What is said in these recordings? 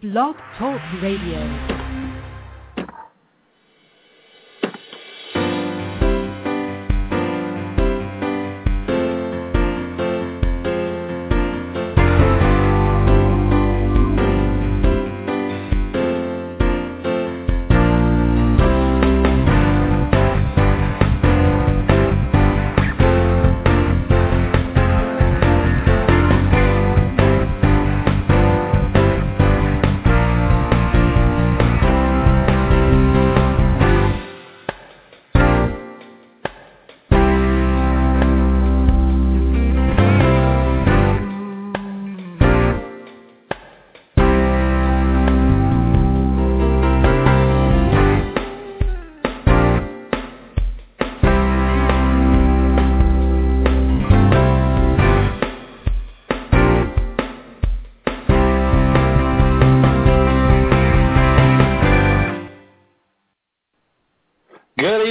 Blog Talk Radio.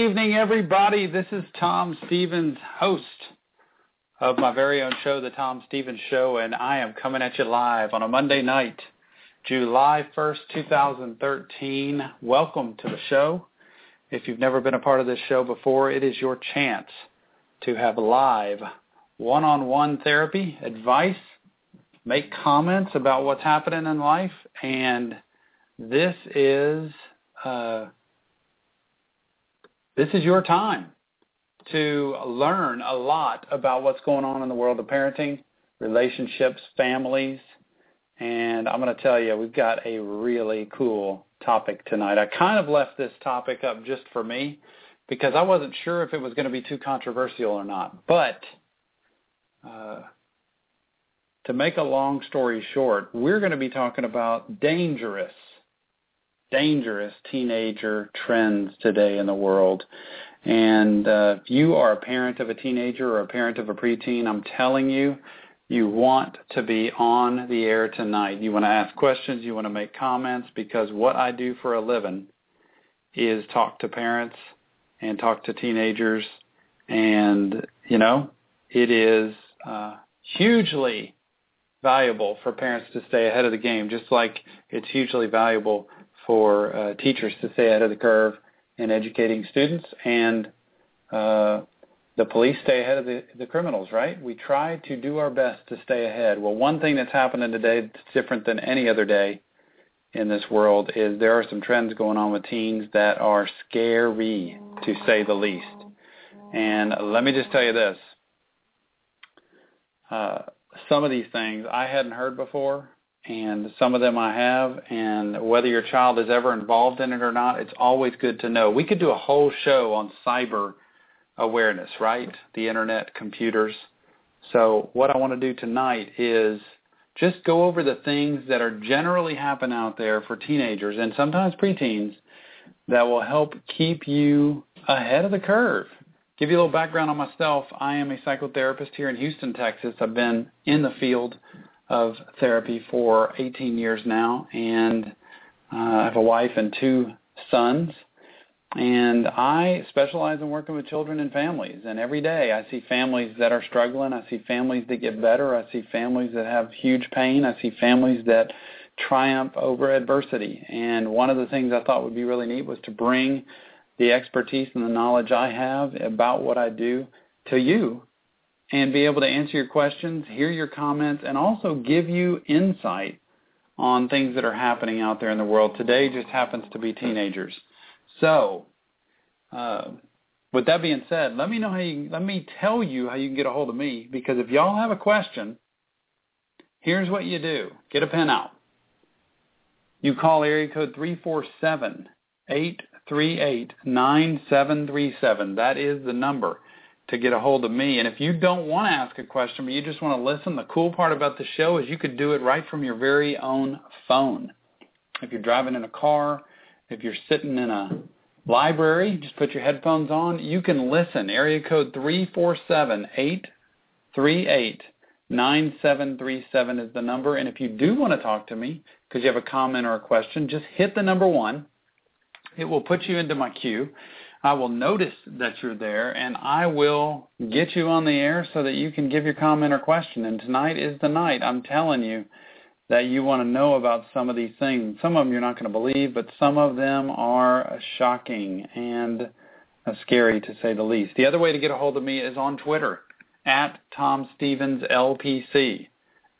Evening, everybody. This is Tom Stevens, host of my very own show, The Tom Stevens Show, and I am coming at you live on a Monday night, July 1st, 2013. Welcome to the show. If you've never been a part of this show before, it is your chance to have live one-on-one therapy, advice, make comments about what's happening in life, and this is... Uh, this is your time to learn a lot about what's going on in the world of parenting, relationships, families, and I'm going to tell you, we've got a really cool topic tonight. I kind of left this topic up just for me because I wasn't sure if it was going to be too controversial or not. But uh, to make a long story short, we're going to be talking about dangerous dangerous teenager trends today in the world. And uh, if you are a parent of a teenager or a parent of a preteen, I'm telling you, you want to be on the air tonight. You want to ask questions, you want to make comments, because what I do for a living is talk to parents and talk to teenagers. And, you know, it is uh, hugely valuable for parents to stay ahead of the game, just like it's hugely valuable for uh, teachers to stay ahead of the curve in educating students and uh, the police stay ahead of the, the criminals, right? We try to do our best to stay ahead. Well, one thing that's happening today that's different than any other day in this world is there are some trends going on with teens that are scary, to say the least. And let me just tell you this. Uh, some of these things I hadn't heard before, and some of them I have, and whether your child is ever involved in it or not, it's always good to know. We could do a whole show on cyber awareness, right? The internet, computers. So what I want to do tonight is just go over the things that are generally happen out there for teenagers and sometimes preteens that will help keep you ahead of the curve. Give you a little background on myself. I am a psychotherapist here in Houston, Texas. I've been in the field of therapy for 18 years now, and uh, I have a wife and two sons. And I specialize in working with children and families. And every day I see families that are struggling. I see families that get better. I see families that have huge pain. I see families that triumph over adversity. And one of the things I thought would be really neat was to bring the expertise and the knowledge I have about what I do to you and be able to answer your questions, hear your comments, and also give you insight on things that are happening out there in the world. Today just happens to be teenagers. So, uh, with that being said, let me know how you, let me tell you how you can get a hold of me because if y'all have a question, here's what you do. Get a pen out. You call area code 347 838 9737. That is the number to get a hold of me. And if you don't want to ask a question, but you just want to listen, the cool part about the show is you could do it right from your very own phone. If you're driving in a car, if you're sitting in a library, just put your headphones on. You can listen. Area code 347-838-9737 is the number. And if you do want to talk to me because you have a comment or a question, just hit the number one. It will put you into my queue. I will notice that you're there and I will get you on the air so that you can give your comment or question. And tonight is the night. I'm telling you, that you want to know about some of these things. Some of them you're not going to believe, but some of them are shocking and uh, scary to say the least. The other way to get a hold of me is on Twitter at Tom Stevens LPC.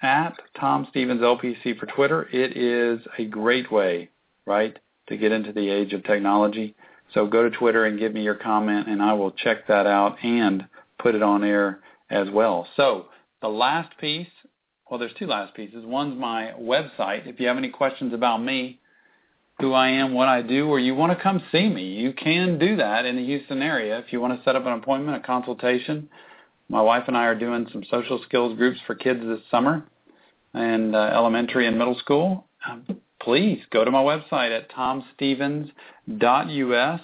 At Tom Stevens LPC for Twitter. It is a great way, right, to get into the age of technology. So go to Twitter and give me your comment, and I will check that out and put it on air as well. So the last piece well, there's two last pieces. One's my website. If you have any questions about me, who I am, what I do, or you want to come see me, you can do that in the Houston area. If you want to set up an appointment, a consultation, my wife and I are doing some social skills groups for kids this summer and uh, elementary and middle school. Um, please go to my website at tomstevens.us,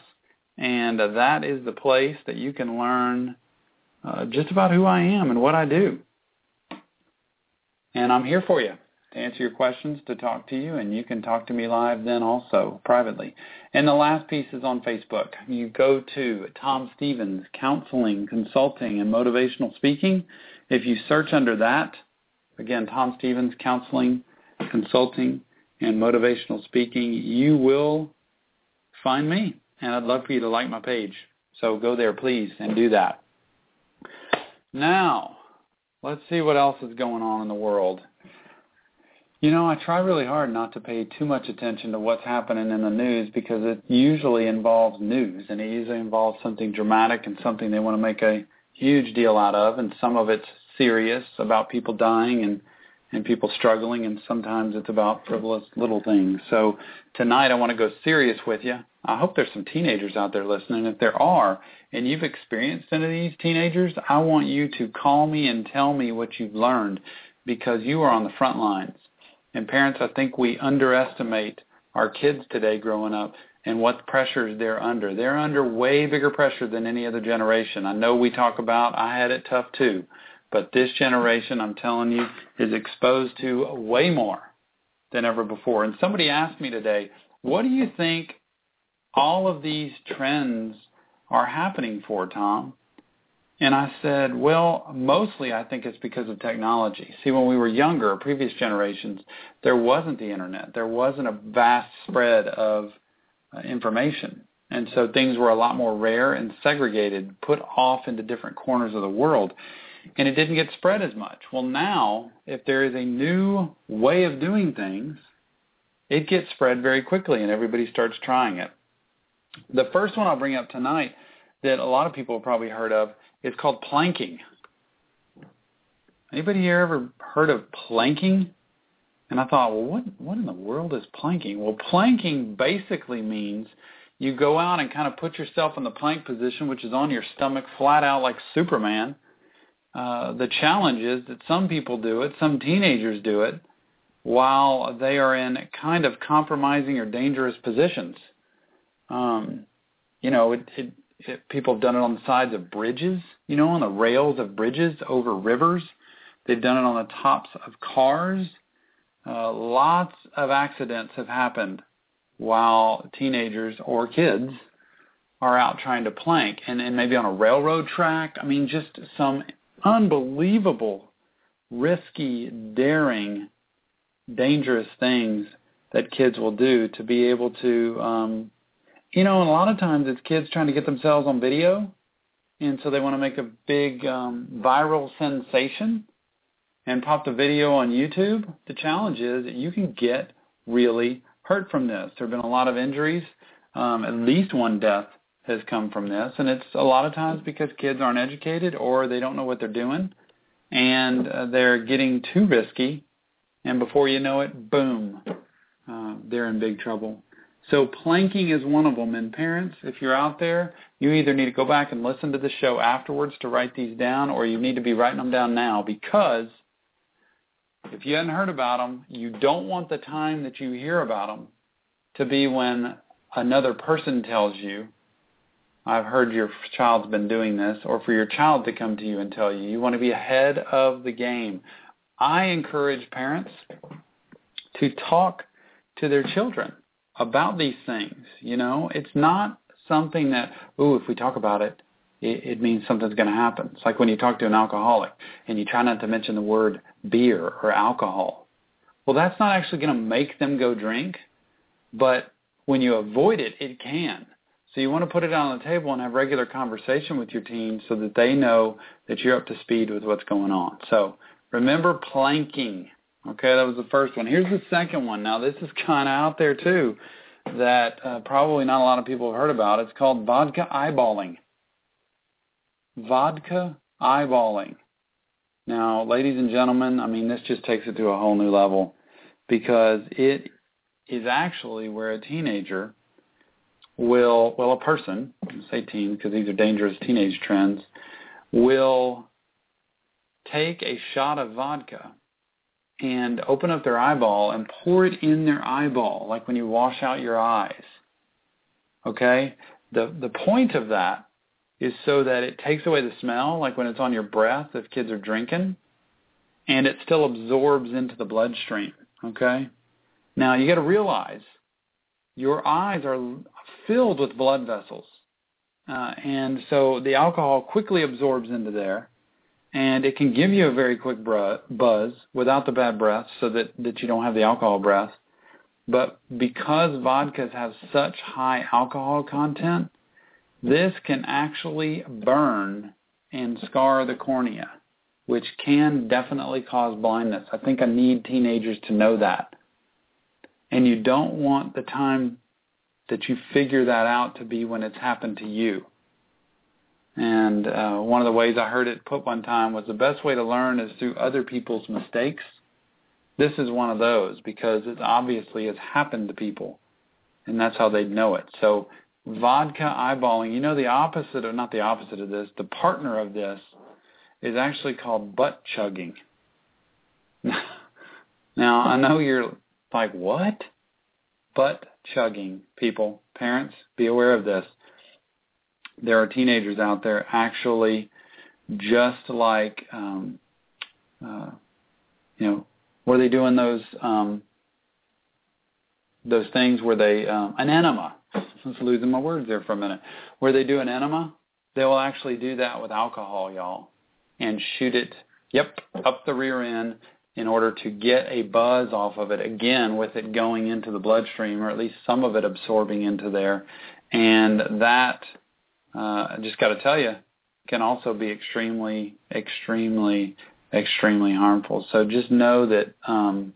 and uh, that is the place that you can learn uh, just about who I am and what I do. And I'm here for you to answer your questions, to talk to you, and you can talk to me live then also privately. And the last piece is on Facebook. You go to Tom Stevens Counseling, Consulting, and Motivational Speaking. If you search under that, again, Tom Stevens Counseling, Consulting, and Motivational Speaking, you will find me. And I'd love for you to like my page. So go there, please, and do that. Now, Let's see what else is going on in the world. You know, I try really hard not to pay too much attention to what's happening in the news because it usually involves news and it usually involves something dramatic and something they want to make a huge deal out of and some of it's serious about people dying and and people struggling and sometimes it's about frivolous little things. So tonight I want to go serious with you. I hope there's some teenagers out there listening. If there are, and you've experienced any of these teenagers, I want you to call me and tell me what you've learned because you are on the front lines. And parents, I think we underestimate our kids today growing up and what pressures they're under. They're under way bigger pressure than any other generation. I know we talk about I had it tough too, but this generation, I'm telling you, is exposed to way more than ever before. And somebody asked me today, what do you think all of these trends are happening for, Tom? And I said, well, mostly I think it's because of technology. See, when we were younger, previous generations, there wasn't the internet. There wasn't a vast spread of uh, information. And so things were a lot more rare and segregated, put off into different corners of the world. And it didn't get spread as much. Well, now, if there is a new way of doing things, it gets spread very quickly and everybody starts trying it. The first one I'll bring up tonight that a lot of people have probably heard of is called planking. Anybody here ever heard of planking? And I thought, well, what what in the world is planking? Well, planking basically means you go out and kind of put yourself in the plank position, which is on your stomach, flat out like Superman. Uh, the challenge is that some people do it, some teenagers do it, while they are in kind of compromising or dangerous positions. Um, you know, it, it it, people have done it on the sides of bridges, you know, on the rails of bridges over rivers. They've done it on the tops of cars. Uh, lots of accidents have happened while teenagers or kids are out trying to plank and, and maybe on a railroad track. I mean, just some unbelievable, risky, daring, dangerous things that kids will do to be able to um, you know, and a lot of times it's kids trying to get themselves on video, and so they want to make a big um, viral sensation and pop the video on YouTube. The challenge is that you can get really hurt from this. There have been a lot of injuries. Um, at least one death has come from this, and it's a lot of times because kids aren't educated or they don't know what they're doing, and uh, they're getting too risky, and before you know it, boom, uh, they're in big trouble. So planking is one of them. And parents, if you're out there, you either need to go back and listen to the show afterwards to write these down, or you need to be writing them down now because if you hadn't heard about them, you don't want the time that you hear about them to be when another person tells you, I've heard your child's been doing this, or for your child to come to you and tell you. You want to be ahead of the game. I encourage parents to talk to their children about these things. You know, it's not something that, ooh, if we talk about it, it, it means something's going to happen. It's like when you talk to an alcoholic and you try not to mention the word beer or alcohol. Well, that's not actually going to make them go drink, but when you avoid it, it can. So you want to put it on the table and have regular conversation with your team so that they know that you're up to speed with what's going on. So remember planking. Okay, that was the first one. Here's the second one. Now this is kind of out there too that uh, probably not a lot of people have heard about. It's called vodka eyeballing. Vodka eyeballing. Now, ladies and gentlemen, I mean, this just takes it to a whole new level because it is actually where a teenager will, well, a person, say teen because these are dangerous teenage trends, will take a shot of vodka and open up their eyeball and pour it in their eyeball, like when you wash out your eyes. Okay? The the point of that is so that it takes away the smell, like when it's on your breath if kids are drinking, and it still absorbs into the bloodstream. Okay? Now you got to realize your eyes are filled with blood vessels. Uh, and so the alcohol quickly absorbs into there and it can give you a very quick buzz without the bad breath so that, that you don't have the alcohol breath. But because vodkas have such high alcohol content, this can actually burn and scar the cornea, which can definitely cause blindness. I think I need teenagers to know that. And you don't want the time that you figure that out to be when it's happened to you. And uh, one of the ways I heard it put one time was the best way to learn is through other people's mistakes. This is one of those because it obviously has happened to people, and that's how they know it. So vodka eyeballing, you know the opposite of, not the opposite of this, the partner of this is actually called butt chugging. now, I know you're like, what? Butt chugging, people, parents, be aware of this. There are teenagers out there actually just like um uh you know were they doing those um those things where they um an enema. I'm losing my words there for a minute. Where they do an enema they will actually do that with alcohol y'all and shoot it yep up the rear end in order to get a buzz off of it again with it going into the bloodstream or at least some of it absorbing into there and that uh, I just got to tell you, can also be extremely, extremely, extremely harmful. So just know that, um,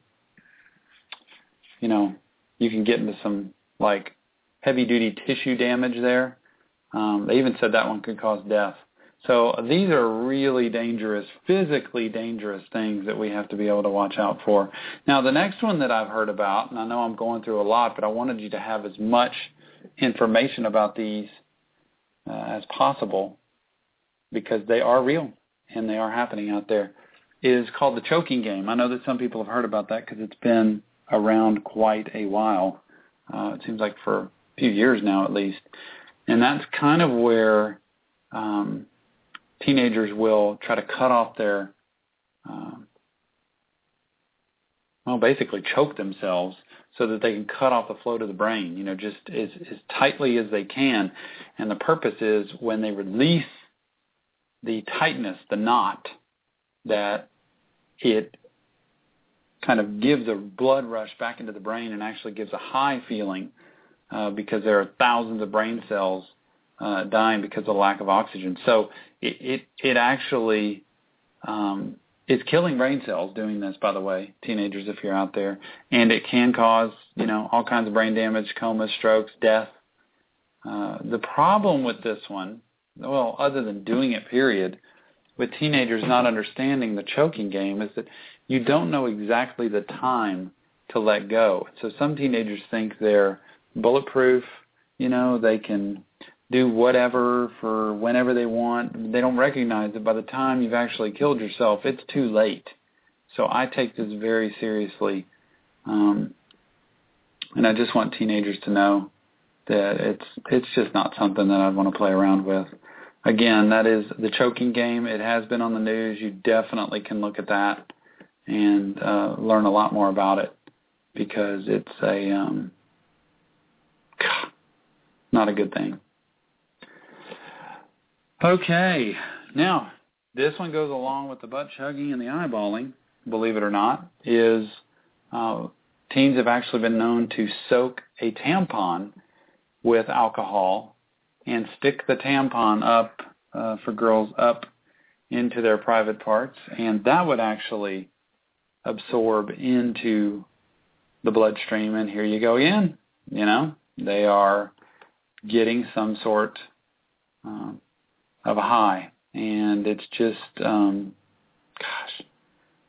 you know, you can get into some like heavy duty tissue damage there. Um, they even said that one could cause death. So these are really dangerous, physically dangerous things that we have to be able to watch out for. Now the next one that I've heard about, and I know I'm going through a lot, but I wanted you to have as much information about these uh, as possible because they are real and they are happening out there is called the choking game. I know that some people have heard about that because it's been around quite a while. Uh, it seems like for a few years now at least. And that's kind of where um, teenagers will try to cut off their, um, well, basically choke themselves so that they can cut off the flow to the brain, you know, just as, as tightly as they can. And the purpose is when they release the tightness, the knot, that it kind of gives a blood rush back into the brain and actually gives a high feeling uh, because there are thousands of brain cells uh, dying because of lack of oxygen. So it it, it actually um, it's killing brain cells doing this, by the way, teenagers if you're out there, and it can cause you know all kinds of brain damage, comas, strokes, death. Uh, the problem with this one, well, other than doing it, period, with teenagers not understanding the choking game is that you don't know exactly the time to let go. So some teenagers think they're bulletproof, you know, they can do whatever for whenever they want. They don't recognize that by the time you've actually killed yourself, it's too late. So I take this very seriously. Um, and I just want teenagers to know that it's it's just not something that I'd want to play around with. Again, that is the choking game. It has been on the news. You definitely can look at that and uh, learn a lot more about it because it's a um, not a good thing. Okay, now this one goes along with the butt chugging and the eyeballing, believe it or not, is uh, teens have actually been known to soak a tampon with alcohol and stick the tampon up uh, for girls up into their private parts, and that would actually absorb into the bloodstream. And here you go again. You know, they are getting some sort um, of a high, and it's just, um, gosh,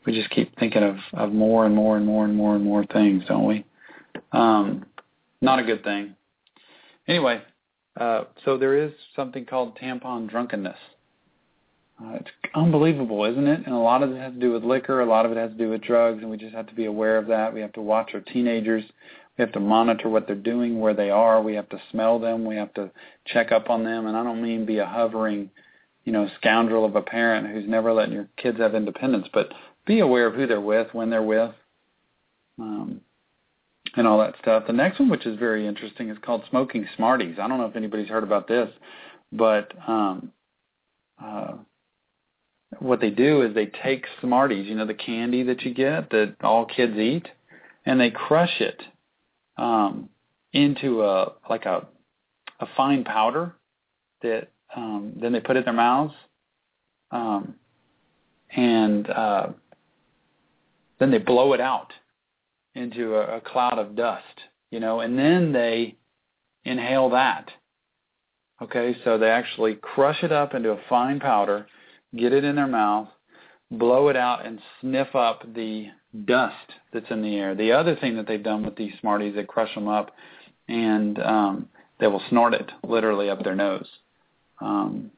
we just keep thinking of of more and more and more and more and more things, don't we? Um, not a good thing. Anyway, uh, so there is something called tampon drunkenness. Uh, it's unbelievable, isn't it? And a lot of it has to do with liquor. A lot of it has to do with drugs, and we just have to be aware of that. We have to watch our teenagers. We have to monitor what they're doing, where they are. We have to smell them. We have to check up on them. And I don't mean be a hovering, you know, scoundrel of a parent who's never letting your kids have independence, but be aware of who they're with, when they're with, um, and all that stuff. The next one, which is very interesting, is called smoking Smarties. I don't know if anybody's heard about this, but um, uh, what they do is they take Smarties, you know, the candy that you get that all kids eat, and they crush it um, into a like a a fine powder that um, then they put in their mouths, um, and uh, then they blow it out into a, a cloud of dust, you know, and then they inhale that. Okay, so they actually crush it up into a fine powder get it in their mouth, blow it out, and sniff up the dust that's in the air. The other thing that they've done with these Smarties, they crush them up, and um, they will snort it literally up their nose. Um,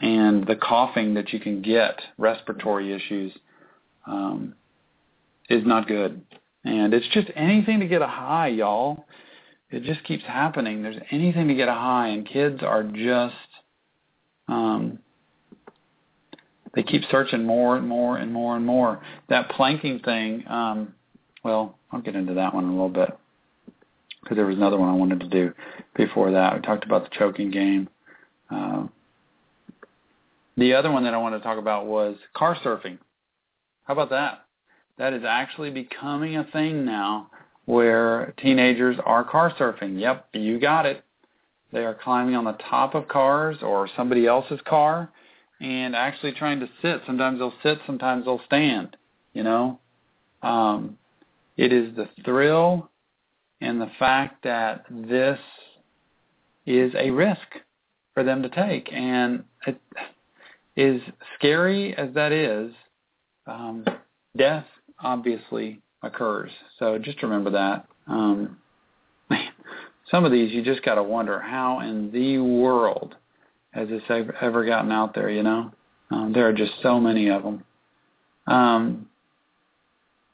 and the coughing that you can get, respiratory issues, um, is not good. And it's just anything to get a high, y'all. It just keeps happening. There's anything to get a high, and kids are just um, they keep searching more and more and more and more. That planking thing, um, well, I'll get into that one in a little bit because there was another one I wanted to do before that. We talked about the choking game. Uh, the other one that I wanted to talk about was car surfing. How about that? That is actually becoming a thing now where teenagers are car surfing. Yep, you got it. They are climbing on the top of cars or somebody else's car and actually trying to sit. Sometimes they'll sit, sometimes they'll stand. You know, um, it is the thrill and the fact that this is a risk for them to take, and it is scary as that is. Um, death obviously occurs, so just remember that. Um, some of these you just got to wonder how in the world has this ever gotten out there, you know? Um, there are just so many of them. Um,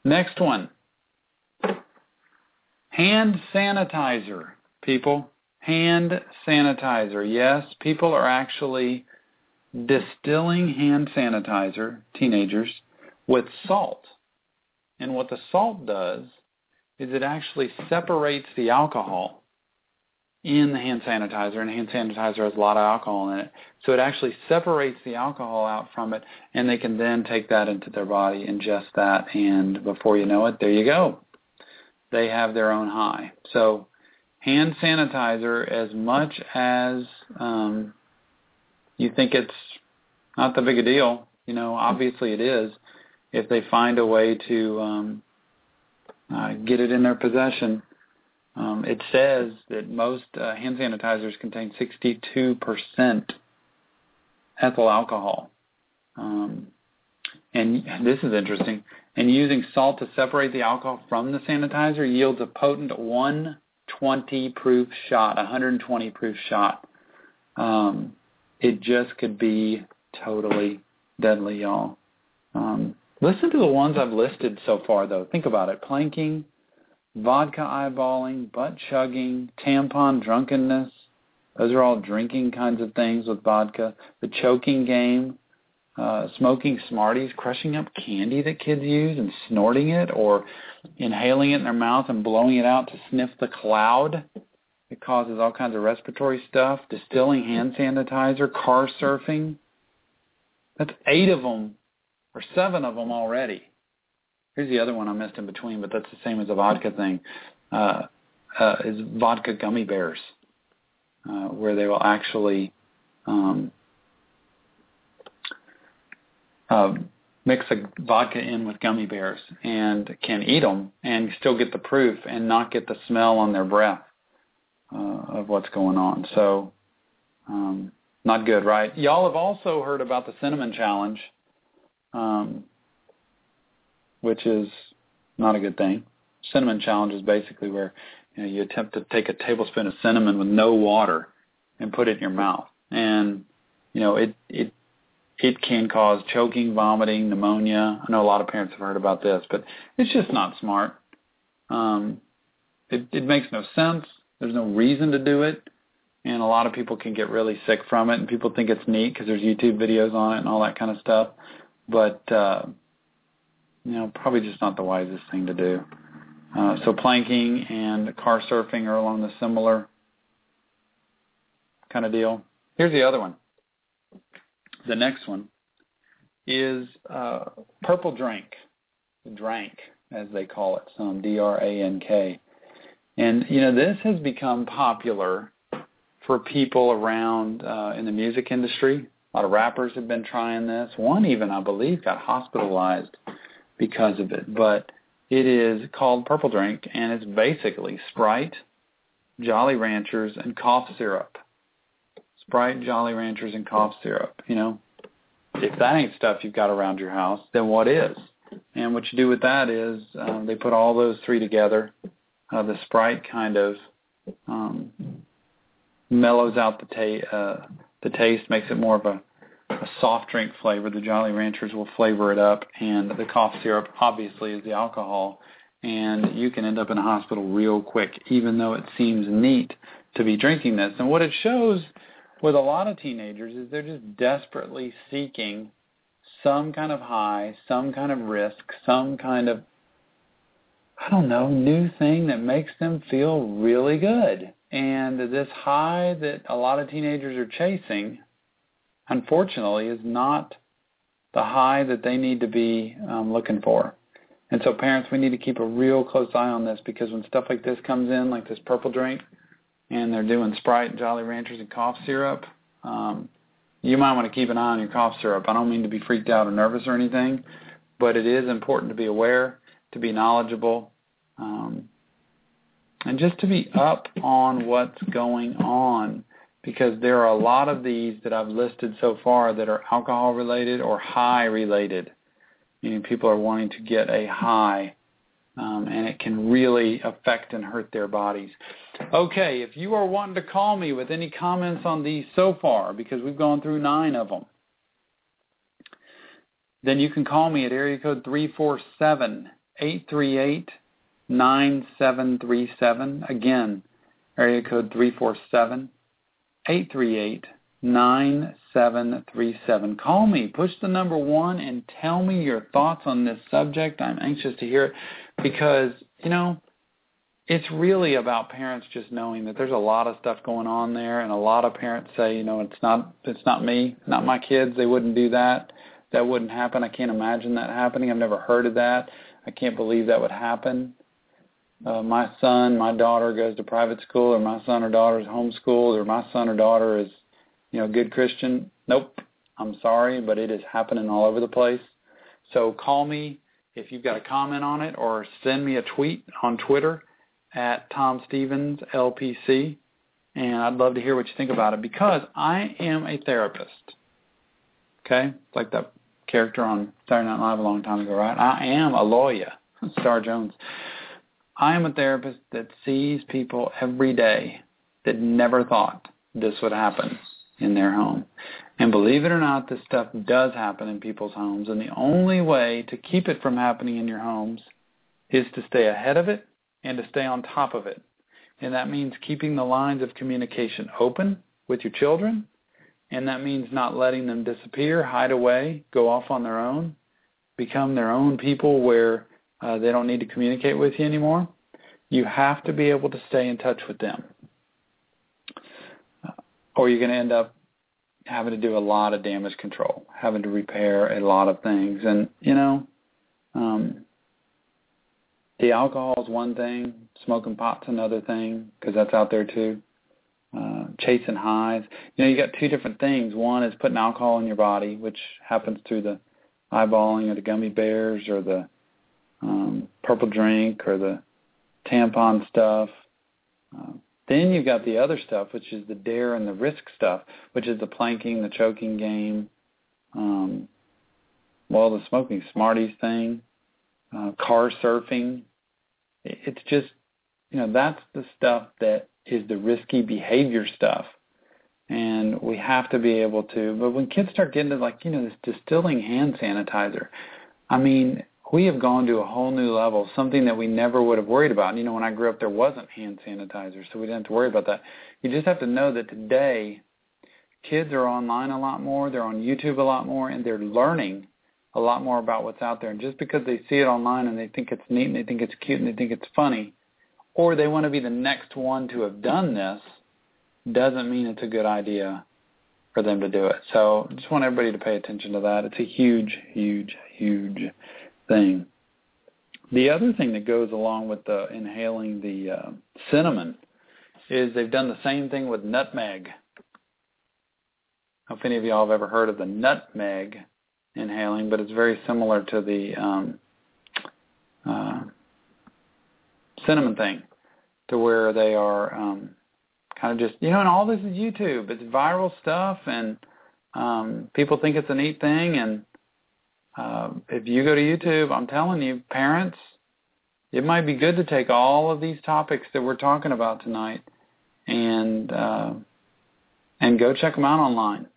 next one. Hand sanitizer, people. Hand sanitizer. Yes, people are actually distilling hand sanitizer, teenagers, with salt. And what the salt does is it actually separates the alcohol in the hand sanitizer, and hand sanitizer has a lot of alcohol in it. So it actually separates the alcohol out from it, and they can then take that into their body, ingest that, and before you know it, there you go. They have their own high. So hand sanitizer, as much as um, you think it's not that big a deal, you know, obviously it is. If they find a way to um, uh, get it in their possession, um, it says that most uh, hand sanitizers contain 62% ethyl alcohol. Um, and this is interesting. And using salt to separate the alcohol from the sanitizer yields a potent 120 proof shot, 120 proof shot. Um, it just could be totally deadly, y'all. Um, listen to the ones I've listed so far, though. Think about it: planking, vodka eyeballing, butt chugging, tampon drunkenness. Those are all drinking kinds of things with vodka. The choking game, uh, smoking Smarties, crushing up candy that kids use and snorting it or inhaling it in their mouth and blowing it out to sniff the cloud. It causes all kinds of respiratory stuff. Distilling hand sanitizer, car surfing. That's eight of them or seven of them already. Here's the other one I missed in between, but that's the same as a vodka thing. Uh, uh, is vodka gummy bears, uh, where they will actually um, uh, mix a vodka in with gummy bears and can eat them and still get the proof and not get the smell on their breath uh, of what's going on. So, um, not good, right? Y'all have also heard about the cinnamon challenge, um, which is not a good thing. Cinnamon challenge is basically where you, know, you attempt to take a tablespoon of cinnamon with no water and put it in your mouth, and you know it it it can cause choking, vomiting, pneumonia. I know a lot of parents have heard about this, but it's just not smart. Um, it, it makes no sense. There's no reason to do it, and a lot of people can get really sick from it. And people think it's neat because there's YouTube videos on it and all that kind of stuff. But uh, you know, probably just not the wisest thing to do. Uh, so planking and car surfing are along the similar kind of deal. Here's the other one. The next one is uh, purple drink, drank as they call it, some D-R-A-N-K. And you know this has become popular for people around uh, in the music industry. A lot of rappers have been trying this. One even, I believe, got hospitalized because of it. But it is called Purple Drink, and it's basically Sprite, Jolly Ranchers, and cough syrup. Sprite, Jolly Ranchers, and cough syrup. You know, if that ain't stuff you've got around your house, then what is? And what you do with that is um, they put all those three together. Uh, the Sprite kind of um, mellows out the, ta- uh, the taste, makes it more of a a soft drink flavor. The Jolly Ranchers will flavor it up, and the cough syrup obviously is the alcohol. And you can end up in a hospital real quick, even though it seems neat to be drinking this. And what it shows with a lot of teenagers is they're just desperately seeking some kind of high, some kind of risk, some kind of I don't know, new thing that makes them feel really good. And this high that a lot of teenagers are chasing unfortunately, is not the high that they need to be um, looking for. And so parents, we need to keep a real close eye on this because when stuff like this comes in, like this purple drink, and they're doing Sprite, and Jolly Ranchers, and cough syrup, um, you might want to keep an eye on your cough syrup. I don't mean to be freaked out or nervous or anything, but it is important to be aware, to be knowledgeable, um, and just to be up on what's going on because there are a lot of these that I've listed so far that are alcohol related or high related, meaning people are wanting to get a high, um, and it can really affect and hurt their bodies. Okay, if you are wanting to call me with any comments on these so far, because we've gone through nine of them, then you can call me at area code three four seven eight three eight nine seven three seven. Again, area code three four seven 838 9737. Call me. Push the number one and tell me your thoughts on this subject. I'm anxious to hear it because, you know, it's really about parents just knowing that there's a lot of stuff going on there and a lot of parents say, you know, it's not it's not me, not my kids, they wouldn't do that. That wouldn't happen. I can't imagine that happening. I've never heard of that. I can't believe that would happen uh, my son, my daughter goes to private school, or my son or daughter is homeschooled, or my son or daughter is, you know, a good Christian. Nope. I'm sorry, but it is happening all over the place. So call me if you've got a comment on it, or send me a tweet on Twitter at Tom Stevens LPC, and I'd love to hear what you think about it because I am a therapist. Okay, it's like that character on Saturday Night Live a long time ago, right? I am a lawyer, Star Jones. I am a therapist that sees people every day that never thought this would happen in their home. And believe it or not, this stuff does happen in people's homes. And the only way to keep it from happening in your homes is to stay ahead of it and to stay on top of it. And that means keeping the lines of communication open with your children. And that means not letting them disappear, hide away, go off on their own, become their own people where uh, they don't need to communicate with you anymore. You have to be able to stay in touch with them. or you're going to end up having to do a lot of damage control, having to repair a lot of things. And, you know, um, the alcohol is one thing, smoking pot's another thing because that's out there too. Uh, chasing highs. You know, you got two different things. One is putting alcohol in your body, which happens through the eyeballing or the gummy bears or the um, purple drink or the tampon stuff. Uh, then you've got the other stuff, which is the dare and the risk stuff, which is the planking, the choking game, um, well, the smoking smarties thing, uh, car surfing. It's just, you know, that's the stuff that is the risky behavior stuff. And we have to be able to, but when kids start getting to like, you know, this distilling hand sanitizer, I mean, we have gone to a whole new level, something that we never would have worried about. You know, when I grew up, there wasn't hand sanitizer, so we didn't have to worry about that. You just have to know that today, kids are online a lot more, they're on YouTube a lot more, and they're learning a lot more about what's out there. And just because they see it online and they think it's neat and they think it's cute and they think it's funny, or they want to be the next one to have done this, doesn't mean it's a good idea for them to do it. So just want everybody to pay attention to that. It's a huge, huge, huge thing. The other thing that goes along with the inhaling the uh, cinnamon is they've done the same thing with nutmeg. I don't know if any of y'all have ever heard of the nutmeg inhaling, but it's very similar to the um, uh, cinnamon thing, to where they are um, kind of just you know, and all this is YouTube. It's viral stuff, and um, people think it's a neat thing. And uh, if you go to YouTube, I'm telling you, parents, it might be good to take all of these topics that we're talking about tonight and uh, and go check them out online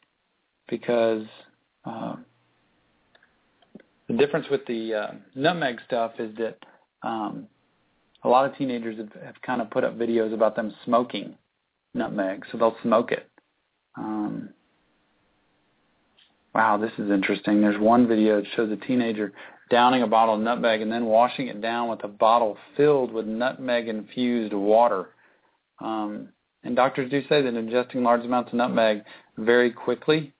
because uh, the difference with the uh, nutmeg stuff is that um, a lot of teenagers have, have kind of put up videos about them smoking nutmeg, so they'll smoke it. Um, wow, this is interesting. There's one video that shows a teenager downing a bottle of nutmeg and then washing it down with a bottle filled with nutmeg-infused water. Um, and doctors do say that ingesting large amounts of nutmeg very quickly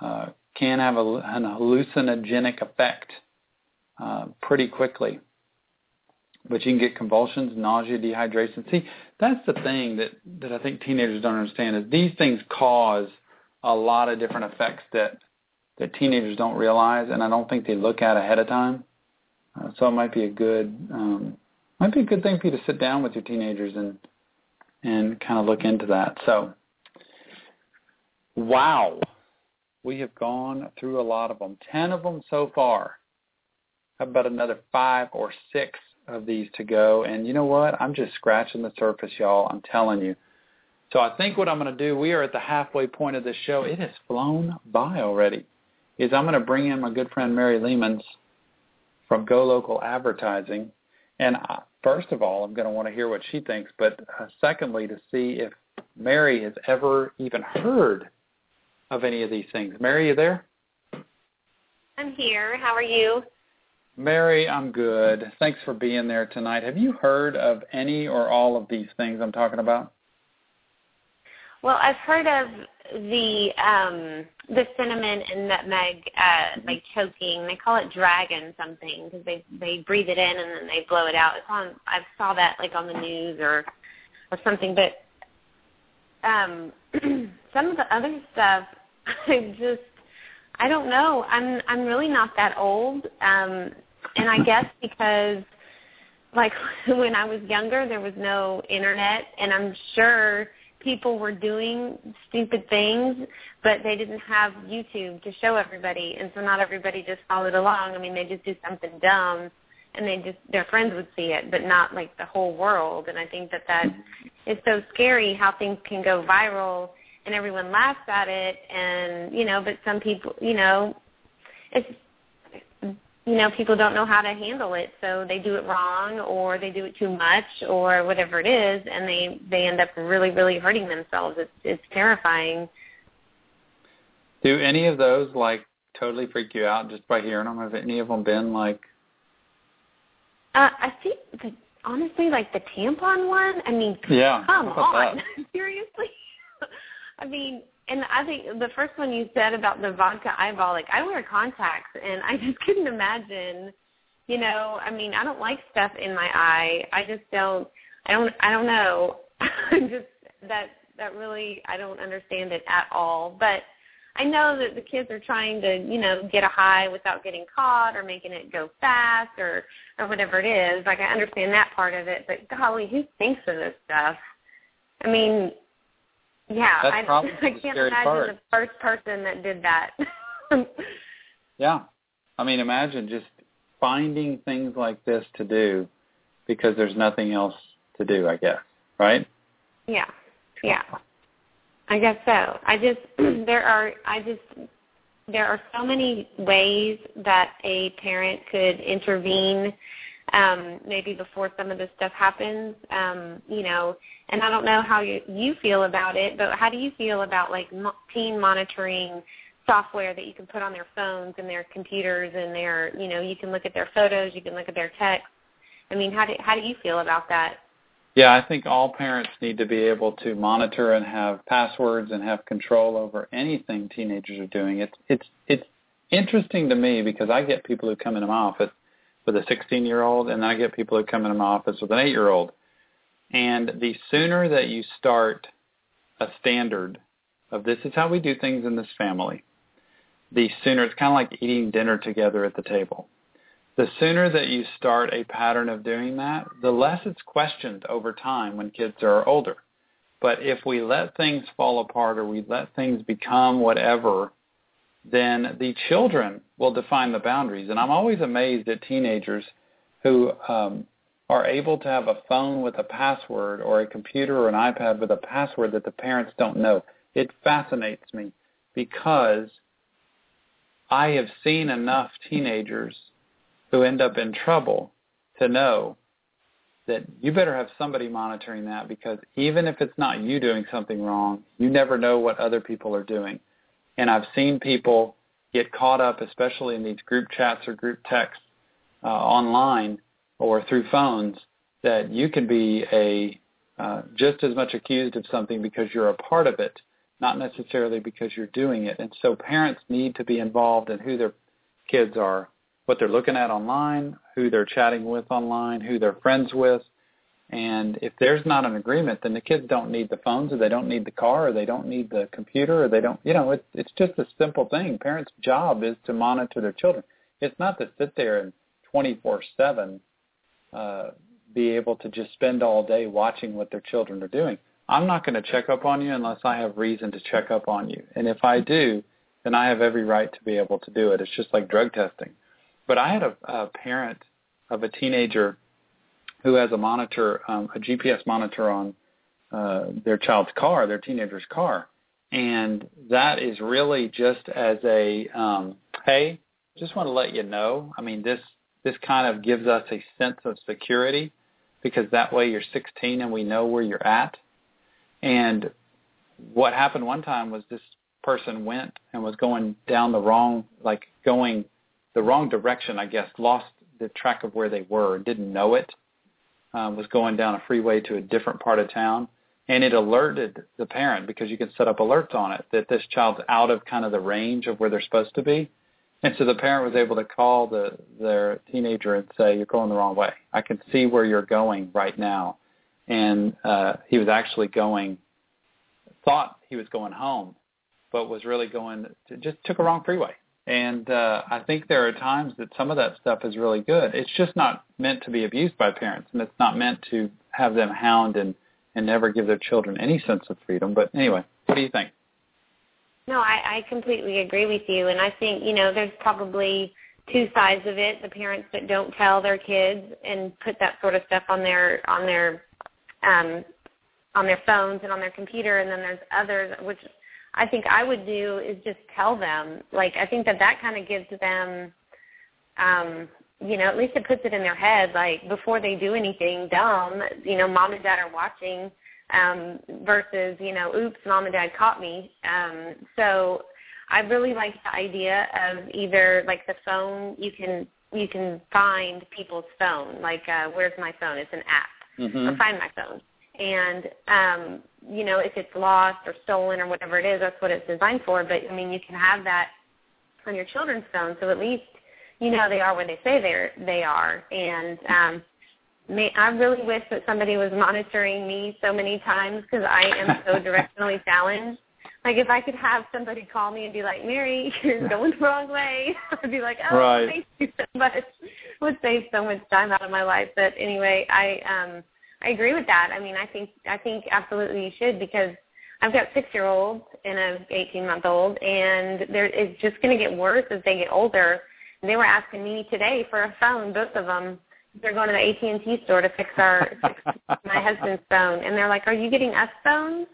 uh, can have a, an hallucinogenic effect uh, pretty quickly. But you can get convulsions, nausea, dehydration. See, that's the thing that, that I think teenagers don't understand is these things cause a lot of different effects that that teenagers don't realize, and I don't think they look at ahead of time. Uh, so it might be a good um, might be a good thing for you to sit down with your teenagers and and kind of look into that. So, wow, we have gone through a lot of them. Ten of them so far. How about another five or six of these to go? And you know what? I'm just scratching the surface, y'all. I'm telling you. So I think what I'm going to do, we are at the halfway point of this show. It has flown by already. Is I'm going to bring in my good friend Mary Lehmans from Go Local Advertising. And first of all, I'm going to want to hear what she thinks. But uh, secondly, to see if Mary has ever even heard of any of these things. Mary, you there? I'm here. How are you? Mary, I'm good. Thanks for being there tonight. Have you heard of any or all of these things I'm talking about? Well, I've heard of the um the cinnamon and nutmeg uh like choking. They call it dragon something because they they breathe it in and then they blow it out. It's on I saw that like on the news or or something, but um some of the other stuff I just I don't know. I'm I'm really not that old. Um and I guess because like when I was younger there was no internet and I'm sure people were doing stupid things but they didn't have YouTube to show everybody and so not everybody just followed along. I mean they just do something dumb and they just their friends would see it but not like the whole world and I think that that is so scary how things can go viral and everyone laughs at it and you know but some people you know it's you know people don't know how to handle it so they do it wrong or they do it too much or whatever it is and they they end up really really hurting themselves. It's it's terrifying. Do any of those like totally freak you out just by hearing them have any of them been like uh i think the honestly like the tampon one? I mean yeah. come on. seriously? I mean, and I think the first one you said about the vodka eyeball, like I wear contacts, and I just couldn't imagine You know, I mean, I don't like stuff in my eye. I just don't. I don't. I don't know. just that that really I don't understand it at all. But I know that the kids are trying to, you know, get a high without getting caught or making it go fast or or whatever it is. Like I understand that part of it, but golly, who thinks of this stuff? I mean, yeah, That's I, probably I can't imagine part. the first person that did that. Yeah. I mean, imagine just finding things like this to do because there's nothing else to do, I guess, right? yeah, yeah. I guess so. I just there are I just there are so many ways that a parent could intervene um maybe before some of this stuff happens um you know and I don't know how you you feel about it but how do you feel about like teen monitoring software that you can put on their phones and their computers and their you know you can look at their photos you can look at their texts I mean how do how do you feel about that Yeah, I think all parents need to be able to monitor and have passwords and have control over anything teenagers are doing. It's it's it's interesting to me because I get people who come into my office with a 16 year old and then I get people who come into my office with an 8 year old. And the sooner that you start a standard of this is how we do things in this family, the sooner it's kind of like eating dinner together at the table the sooner that you start a pattern of doing that, the less it's questioned over time when kids are older. But if we let things fall apart or we let things become whatever, then the children will define the boundaries. And I'm always amazed at teenagers who um, are able to have a phone with a password or a computer or an iPad with a password that the parents don't know. It fascinates me because I have seen enough teenagers who end up in trouble to know that you better have somebody monitoring that because even if it's not you doing something wrong, you never know what other people are doing. And I've seen people get caught up, especially in these group chats or group texts uh, online or through phones, that you can be a uh, just as much accused of something because you're a part of it, not necessarily because you're doing it. And so parents need to be involved in who their kids are what they're looking at online, who they're chatting with online, who they're friends with. And if there's not an agreement, then the kids don't need the phones or they don't need the car or they don't need the computer or they don't, you know, it's, it's just a simple thing. Parents' job is to monitor their children. It's not to sit there and 24-7 uh, be able to just spend all day watching what their children are doing. I'm not going to check up on you unless I have reason to check up on you. And if I do, then I have every right to be able to do it. It's just like drug testing. But I had a, a parent of a teenager who has a monitor, um, a GPS monitor on uh, their child's car, their teenager's car, and that is really just as a um, hey, just want to let you know. I mean, this this kind of gives us a sense of security because that way you're 16 and we know where you're at. And what happened one time was this person went and was going down the wrong, like going the wrong direction, I guess, lost the track of where they were, didn't know it, um, was going down a freeway to a different part of town, and it alerted the parent because you can set up alerts on it that this child's out of kind of the range of where they're supposed to be. And so the parent was able to call the their teenager and say, "You're going the wrong way. I can see where you're going right now." And uh, he was actually going, thought he was going home, but was really going, to, just took a wrong freeway and uh, I think there are times that some of that stuff is really good. It's just not meant to be abused by parents, and it's not meant to have them hound and, and never give their children any sense of freedom. But anyway, what do you think? No, I, I completely agree with you, and I think you know there's probably two sides of it: the parents that don't tell their kids and put that sort of stuff on their on their um, on their phones and on their computer, and then there's others which I think I would do is just tell them. Like I think that that kind of gives them, um, you know, at least it puts it in their head. Like before they do anything dumb, you know, mom and dad are watching. Um, versus, you know, oops, mom and dad caught me. Um, so I really like the idea of either like the phone you can you can find people's phone. Like uh, where's my phone? It's an app. Mm-hmm. Or find my phone and um, you know if it's lost or stolen or whatever it is, that's what it's designed for. But I mean, you can have that on your children's phone, so at least you know they are where they say they're they are and um may, I really wish that somebody was monitoring me so many times because I am so directionally challenged. Like if I could have somebody call me and be like, Mary, you're going the wrong way, I'd be like, oh, Right. thank you so much. It would save so much time out of my life. But anyway, I um I agree with that. I mean, I think I think absolutely you should because I've got six year olds and a eighteen month old, and there it's just going to get worse as they get older. They were asking me today for a phone, both of them. They're going to the AT and T store to fix our fix my husband's phone, and they're like, "Are you getting us phones?"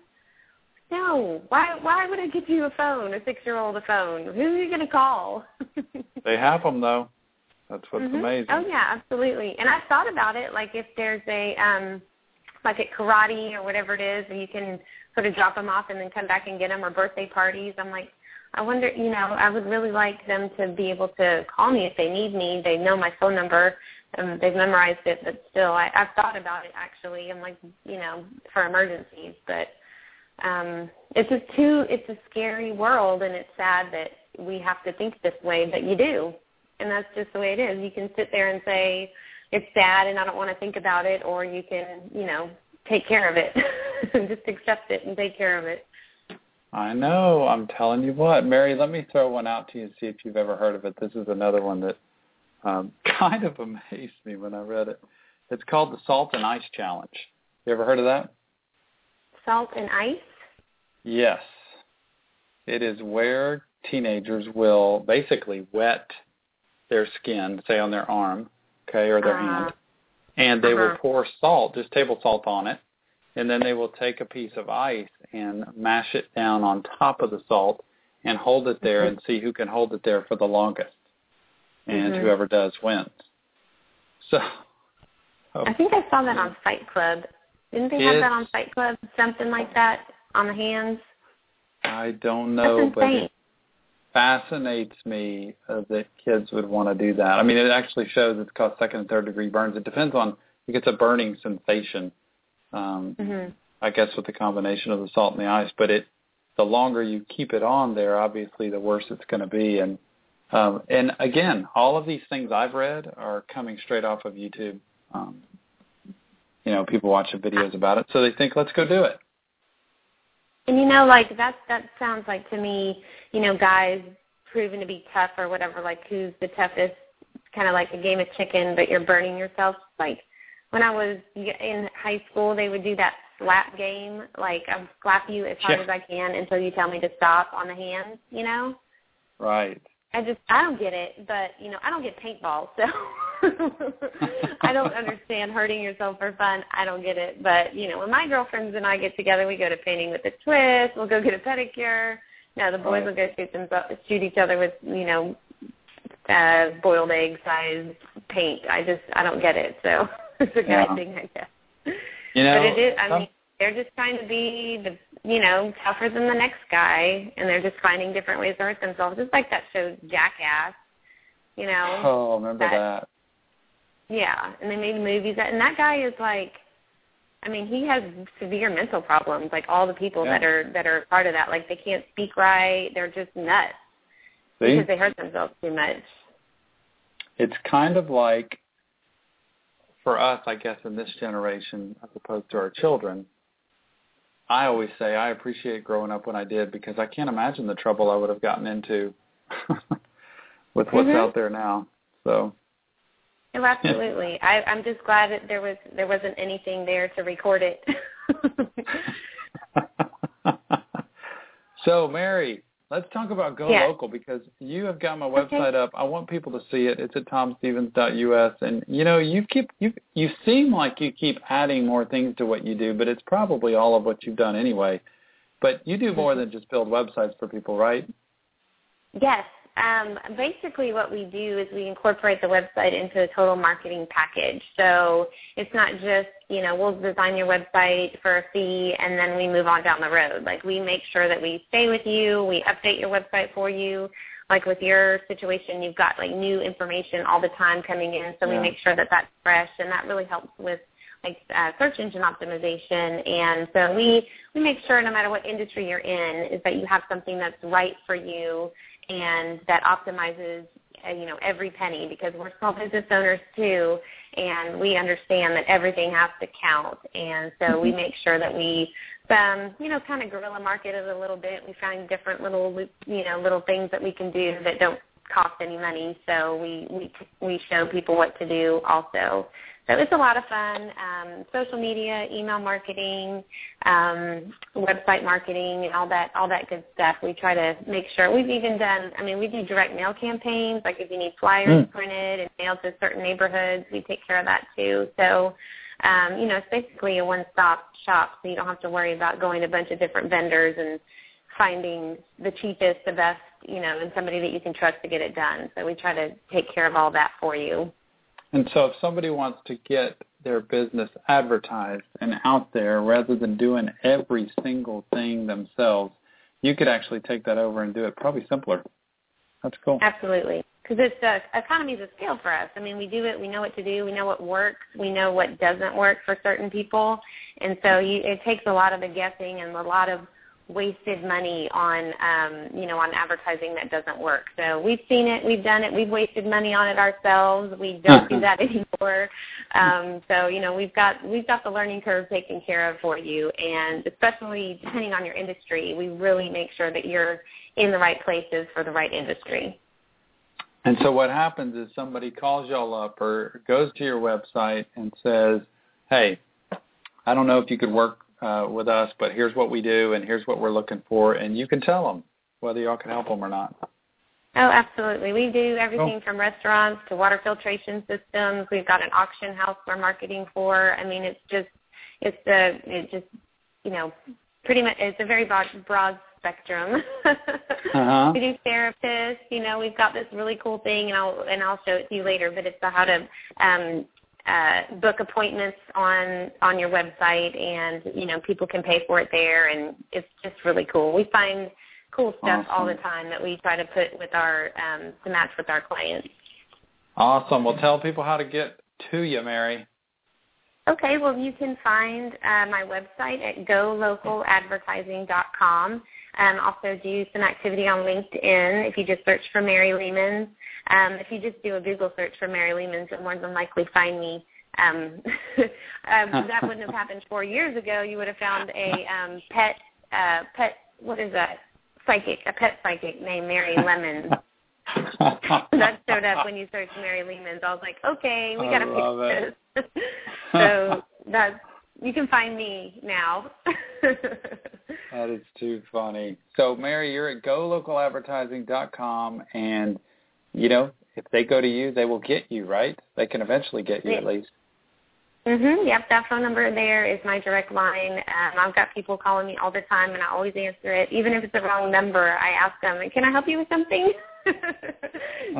No. Why? Why would I get you a phone? A six year old a phone? Who are you going to call? They have them though. That's what's Mhm. amazing. Oh yeah, absolutely. And I've thought about it, like if there's a um like at karate or whatever it is, and you can sort of drop them off and then come back and get them, or birthday parties. I'm like, I wonder, you know, I would really like them to be able to call me if they need me. They know my phone number. Um, they've memorized it, but still, I, I've thought about it actually. I'm like, you know, for emergencies, but um it's just too it's a scary world and it's sad that we have to think this way but you do and that's just the way it is you can sit there and say it's sad and i don't want to think about it or you can you know take care of it and just accept it and take care of it I know. I'm telling you what, Mary. Let me throw one out to you and see if you've ever heard of it. This is another one that um, kind of amazed me when I read it. It's called the Salt and Ice Challenge. You ever heard of that? salt and ice Yes. It is where teenagers will basically wet their skin, say on their arm, okay, or their Uh-huh. hand, and they will Uh-huh. pour salt, just table salt on it, and then they will take a piece of ice and mash it down on top of the salt and hold it there Mhm. and see who can hold it there for the longest. And Mhm. whoever does wins. So oh, i think i saw that on fight club didn't they have that on fight club something like that on the hands I don't know, but it fascinates me uh, that kids would want to do that. I mean, it actually shows it's caused second and third degree burns. It depends on it gets a burning sensation. Um, mhm I guess with the combination of the salt and the ice, but it the longer you keep it on there, obviously the worse it's going to be. And um, and again, all of these things I've read are coming straight off of YouTube. Um, you know, people watch the videos about it, so they think, let's go do it. And you know, like that that sounds like to me, you know, guys proven to be tough or whatever, like who's the toughest, kind of like a game of chicken, but you're burning yourself. Like when I was in high school, they would do that slap game, like I'll slap you as hard Yeah. as I can until you tell me to stop on the hands, you know? Right. I just I don't get it, but you know I don't get paintball, so I don't understand hurting yourself for fun. I don't get it, but you know when my girlfriends and I get together, we go to painting with a twist. We'll go get a pedicure. No, the boys will go shoot themselves, shoot each other with you know uh boiled egg sized paint. I just I don't get it. So it's a guy Yeah. thing, I guess. You know, but it is. I some- mean, they're just trying to be the you know tougher than the next guy, and they're just finding different ways to hurt themselves. Just like that show Jackass. You know. Oh, remember that? Yeah, and they made movies, that, and that guy is like, I mean, he has severe mental problems. Like all the people Yeah. that are that are part of that, like they can't speak right. They're just nuts See, because they hurt themselves too much. it's kind of like for us, I guess, in this generation, as opposed to our children. I always say I appreciate growing up when I did because I can't imagine the trouble I would have gotten into with what's Mhm. out there now. So Oh, absolutely. I, I'm just glad that there was there wasn't anything there to record it. so, Mary, let's talk about Go Yeah. Local because you have got my Okay. website up. I want people to see it. It's at tomstevens.us, and you know you keep you you seem like you keep adding more things to what you do, but it's probably all of what you've done anyway. But you do more mm-hmm. than just build websites for people, right? Yes. Um, basically, what we do is we incorporate the website into a total marketing package. So it's not just, you know, we'll design your website for a fee and then we move on down the road. Like we make sure that we stay with you, we update your website for you. Like with your situation, you've got like new information all the time coming in, so Yeah. we make sure that that's fresh, and that really helps with like uh, search engine optimization. And so we we make sure no matter what industry you're in, is that you have something that's right for you and that optimizes uh, you know every penny because we're small business owners too, and we understand that everything has to count, and so mm-hmm. we make sure that we um, you know, kind of guerrilla market it a little bit. We find different little, you know, little things that we can do that don't cost any money. So we we we show people what to do also. So it's a lot of fun. Um, social media, email marketing, um, website marketing, and all that all that good stuff. We try to make sure. We've even done. I mean, we do direct mail campaigns. Like if you need flyers mm. printed and mailed to certain neighborhoods, we take care of that too. So. Um, you know, it's basically a one-stop shop, so you don't have to worry about going to a bunch of different vendors and finding the cheapest, the best, you know, and somebody that you can trust to get it done. So we try to take care of all that for you. And so if somebody wants to get their business advertised and out there rather than doing every single thing themselves, you could actually take that over and do it probably simpler. That's cool. Absolutely. Because it's uh, economies of scale for us. I mean, we do it. We know what to do. We know what works. We know what doesn't work for certain people, and so you, it takes a lot of the guessing and a lot of wasted money on um, you know on advertising that doesn't work. So we've seen it, we've done it, we've wasted money on it ourselves. We don't do that anymore. Um, so you know we've got we've got the learning curve taken care of for you, and especially depending on your industry, we really make sure that you're in the right places for the right industry. And so what happens is somebody calls y'all up or goes to your website and says, "Hey, I don't know if you could work uh, with us, but here's what we do and here's what we're looking for, and you can tell them whether y'all can help them or not. Oh, absolutely. We do everything oh. from restaurants to water filtration systems. We've got an auction house we're marketing for. I mean, it's just, it's the, it just, you know, pretty much, it's a very broad, broad spectrum. uh-huh. We do therapists. You know, we've got this really cool thing, and I'll and I'll show it to you later. But it's how to um, uh, book appointments on on your website, and you know people can pay for it there, and it's just really cool. We find cool stuff awesome. all the time that we try to put with our um, to match with our clients. Awesome. Well, tell people how to get to you, Mary. Okay. Well, you can find uh, my website at golocaladvertising.com. Um, also do some activity on LinkedIn if you just search for Mary Lehman. Um, if you just do a Google search for Mary Lehman, you'll more than likely find me. Um, um, that wouldn't have happened four years ago. You would have found a um, pet, uh, pet, what is that? Psychic, a pet psychic named Mary Lemon. that showed up when you searched Mary Lehman's. I was like, okay, we got to fix this. so that's you can find me now. That is too funny. So, Mary, you're at golocaladvertising.com, and you know, if they go to you, they will get you, right? They can eventually get you at least. Mhm. Yep. That phone number there is my direct line. Um, I've got people calling me all the time, and I always answer it, even if it's the wrong number. I ask them, "Can I help you with something?" so,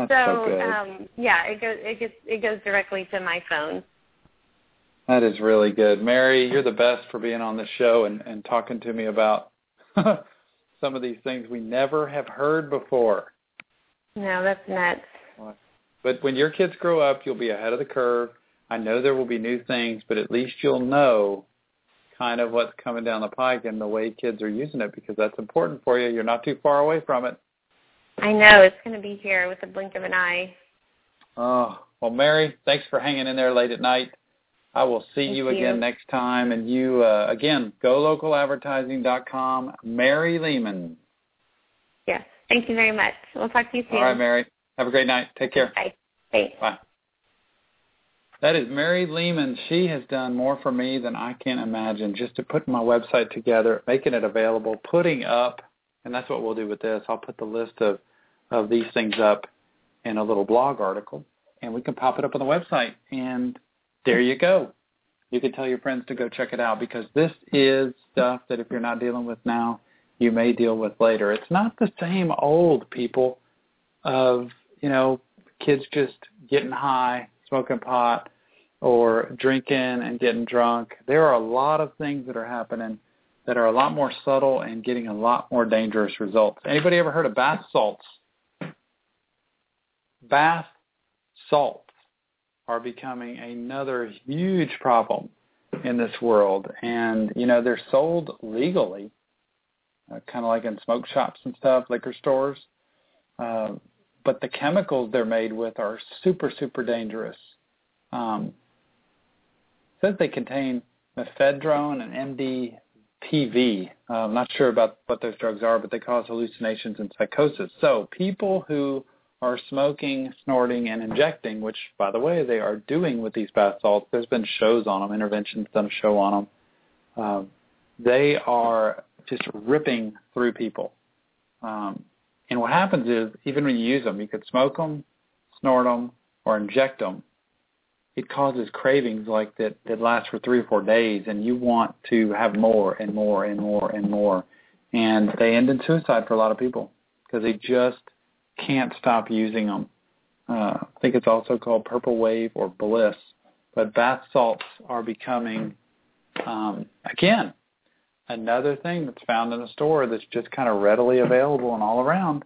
so um, yeah, it goes it gets it goes directly to my phone. That is really good. Mary, you're the best for being on the show and, and talking to me about some of these things we never have heard before. No, that's nuts. But when your kids grow up, you'll be ahead of the curve. I know there will be new things, but at least you'll know kind of what's coming down the pike and the way kids are using it because that's important for you. You're not too far away from it. I know. It's going to be here with a blink of an eye. Oh, well, Mary, thanks for hanging in there late at night. I will see you, you again next time. And you, uh, again, golocaladvertising.com, Mary Lehman. Yes. Thank you very much. We'll talk to you soon. All right, Mary. Have a great night. Take care. Bye. Thanks. Bye. That is Mary Lehman. She has done more for me than I can imagine just to put my website together, making it available, putting up, and that's what we'll do with this. I'll put the list of, of these things up in a little blog article, and we can pop it up on the website. And there you go. You can tell your friends to go check it out because this is stuff that if you're not dealing with now, you may deal with later. It's not the same old people of, you know, kids just getting high, smoking pot, or drinking and getting drunk. There are a lot of things that are happening that are a lot more subtle and getting a lot more dangerous results. Anybody ever heard of bath salts? Bath salts are becoming another huge problem in this world. And, you know, they're sold legally, uh, kind of like in smoke shops and stuff, liquor stores. Uh, but the chemicals they're made with are super, super dangerous. Um, says they contain ephedrone and MDPV. Uh, I'm not sure about what those drugs are, but they cause hallucinations and psychosis. So people who are smoking, snorting, and injecting, which, by the way, they are doing with these bath salts. There's been shows on them, interventions done a show on them. Um, they are just ripping through people. Um, and what happens is, even when you use them, you could smoke them, snort them, or inject them. It causes cravings like that that last for three or four days, and you want to have more and more and more and more. And they end in suicide for a lot of people because they just can't stop using them. Uh, I think it's also called Purple Wave or Bliss. But bath salts are becoming, um, again, another thing that's found in a store that's just kind of readily available and all around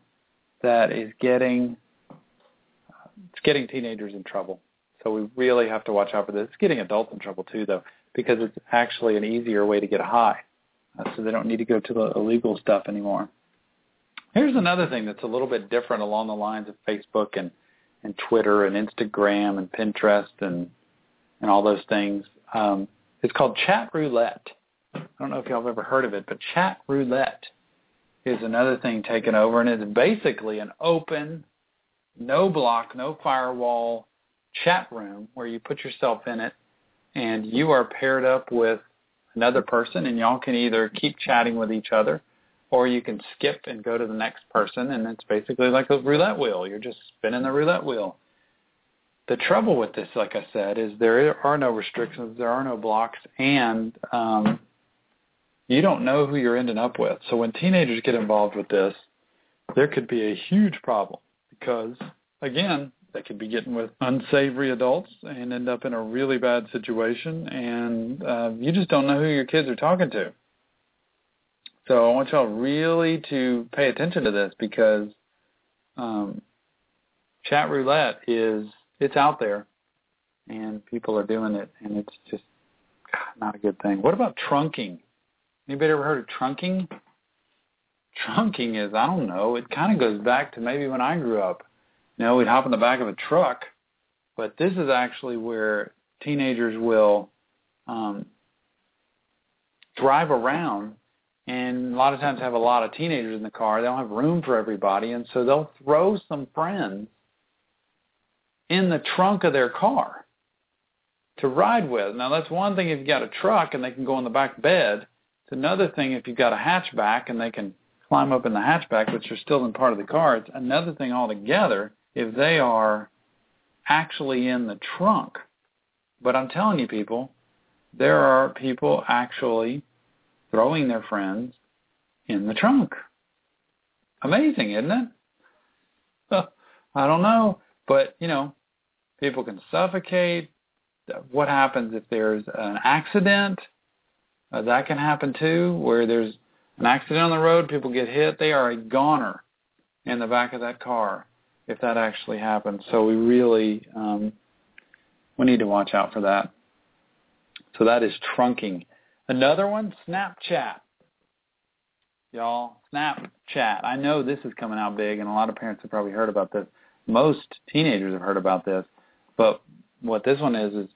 that is getting it's getting teenagers in trouble. So we really have to watch out for this. It's getting adults in trouble too, though, because it's actually an easier way to get a high, uh, so they don't need to go to the illegal stuff anymore. Here's another thing that's a little bit different along the lines of Facebook and and Twitter and Instagram and Pinterest and and all those things. Um, it's called chat roulette. I don't know if y'all have ever heard of it, but chat roulette is another thing taken over, and it's basically an open, no block, no firewall chat room where you put yourself in it, and you are paired up with another person, and y'all can either keep chatting with each other, or you can skip and go to the next person, and it's basically like a roulette wheel. You're just spinning the roulette wheel. The trouble with this, like I said, is there are no restrictions, there are no blocks, and um, you don't know who you're ending up with. So when teenagers get involved with this, there could be a huge problem because, again, they could be getting with unsavory adults and end up in a really bad situation, and uh, you just don't know who your kids are talking to. So I want y'all really to pay attention to this because um, chat roulette is it's out there, and people are doing it, and it's just not a good thing. What about trunking? Anybody ever heard of trunking? Trunking is, I don't know, it kind of goes back to maybe when I grew up. You know, we'd hop in the back of a truck, but this is actually where teenagers will um, drive around and a lot of times have a lot of teenagers in the car. They don't have room for everybody, and so they'll throw some friends in the trunk of their car to ride with. Now that's one thing if you've got a truck and they can go in the back bed. It's another thing if you've got a hatchback and they can climb up in the hatchback, which are still in part of the car. It's another thing altogether if they are actually in the trunk. But I'm telling you people, there are people actually throwing their friends in the trunk. Amazing, isn't it? I don't know, but you know, people can suffocate. What happens if there's an accident? Uh, that can happen too, where there's an accident on the road, people get hit, they are a goner in the back of that car if that actually happens. So we really um, we need to watch out for that. So that is trunking. Another one, Snapchat. Y'all, Snapchat. I know this is coming out big, and a lot of parents have probably heard about this. Most teenagers have heard about this. But what this one is, is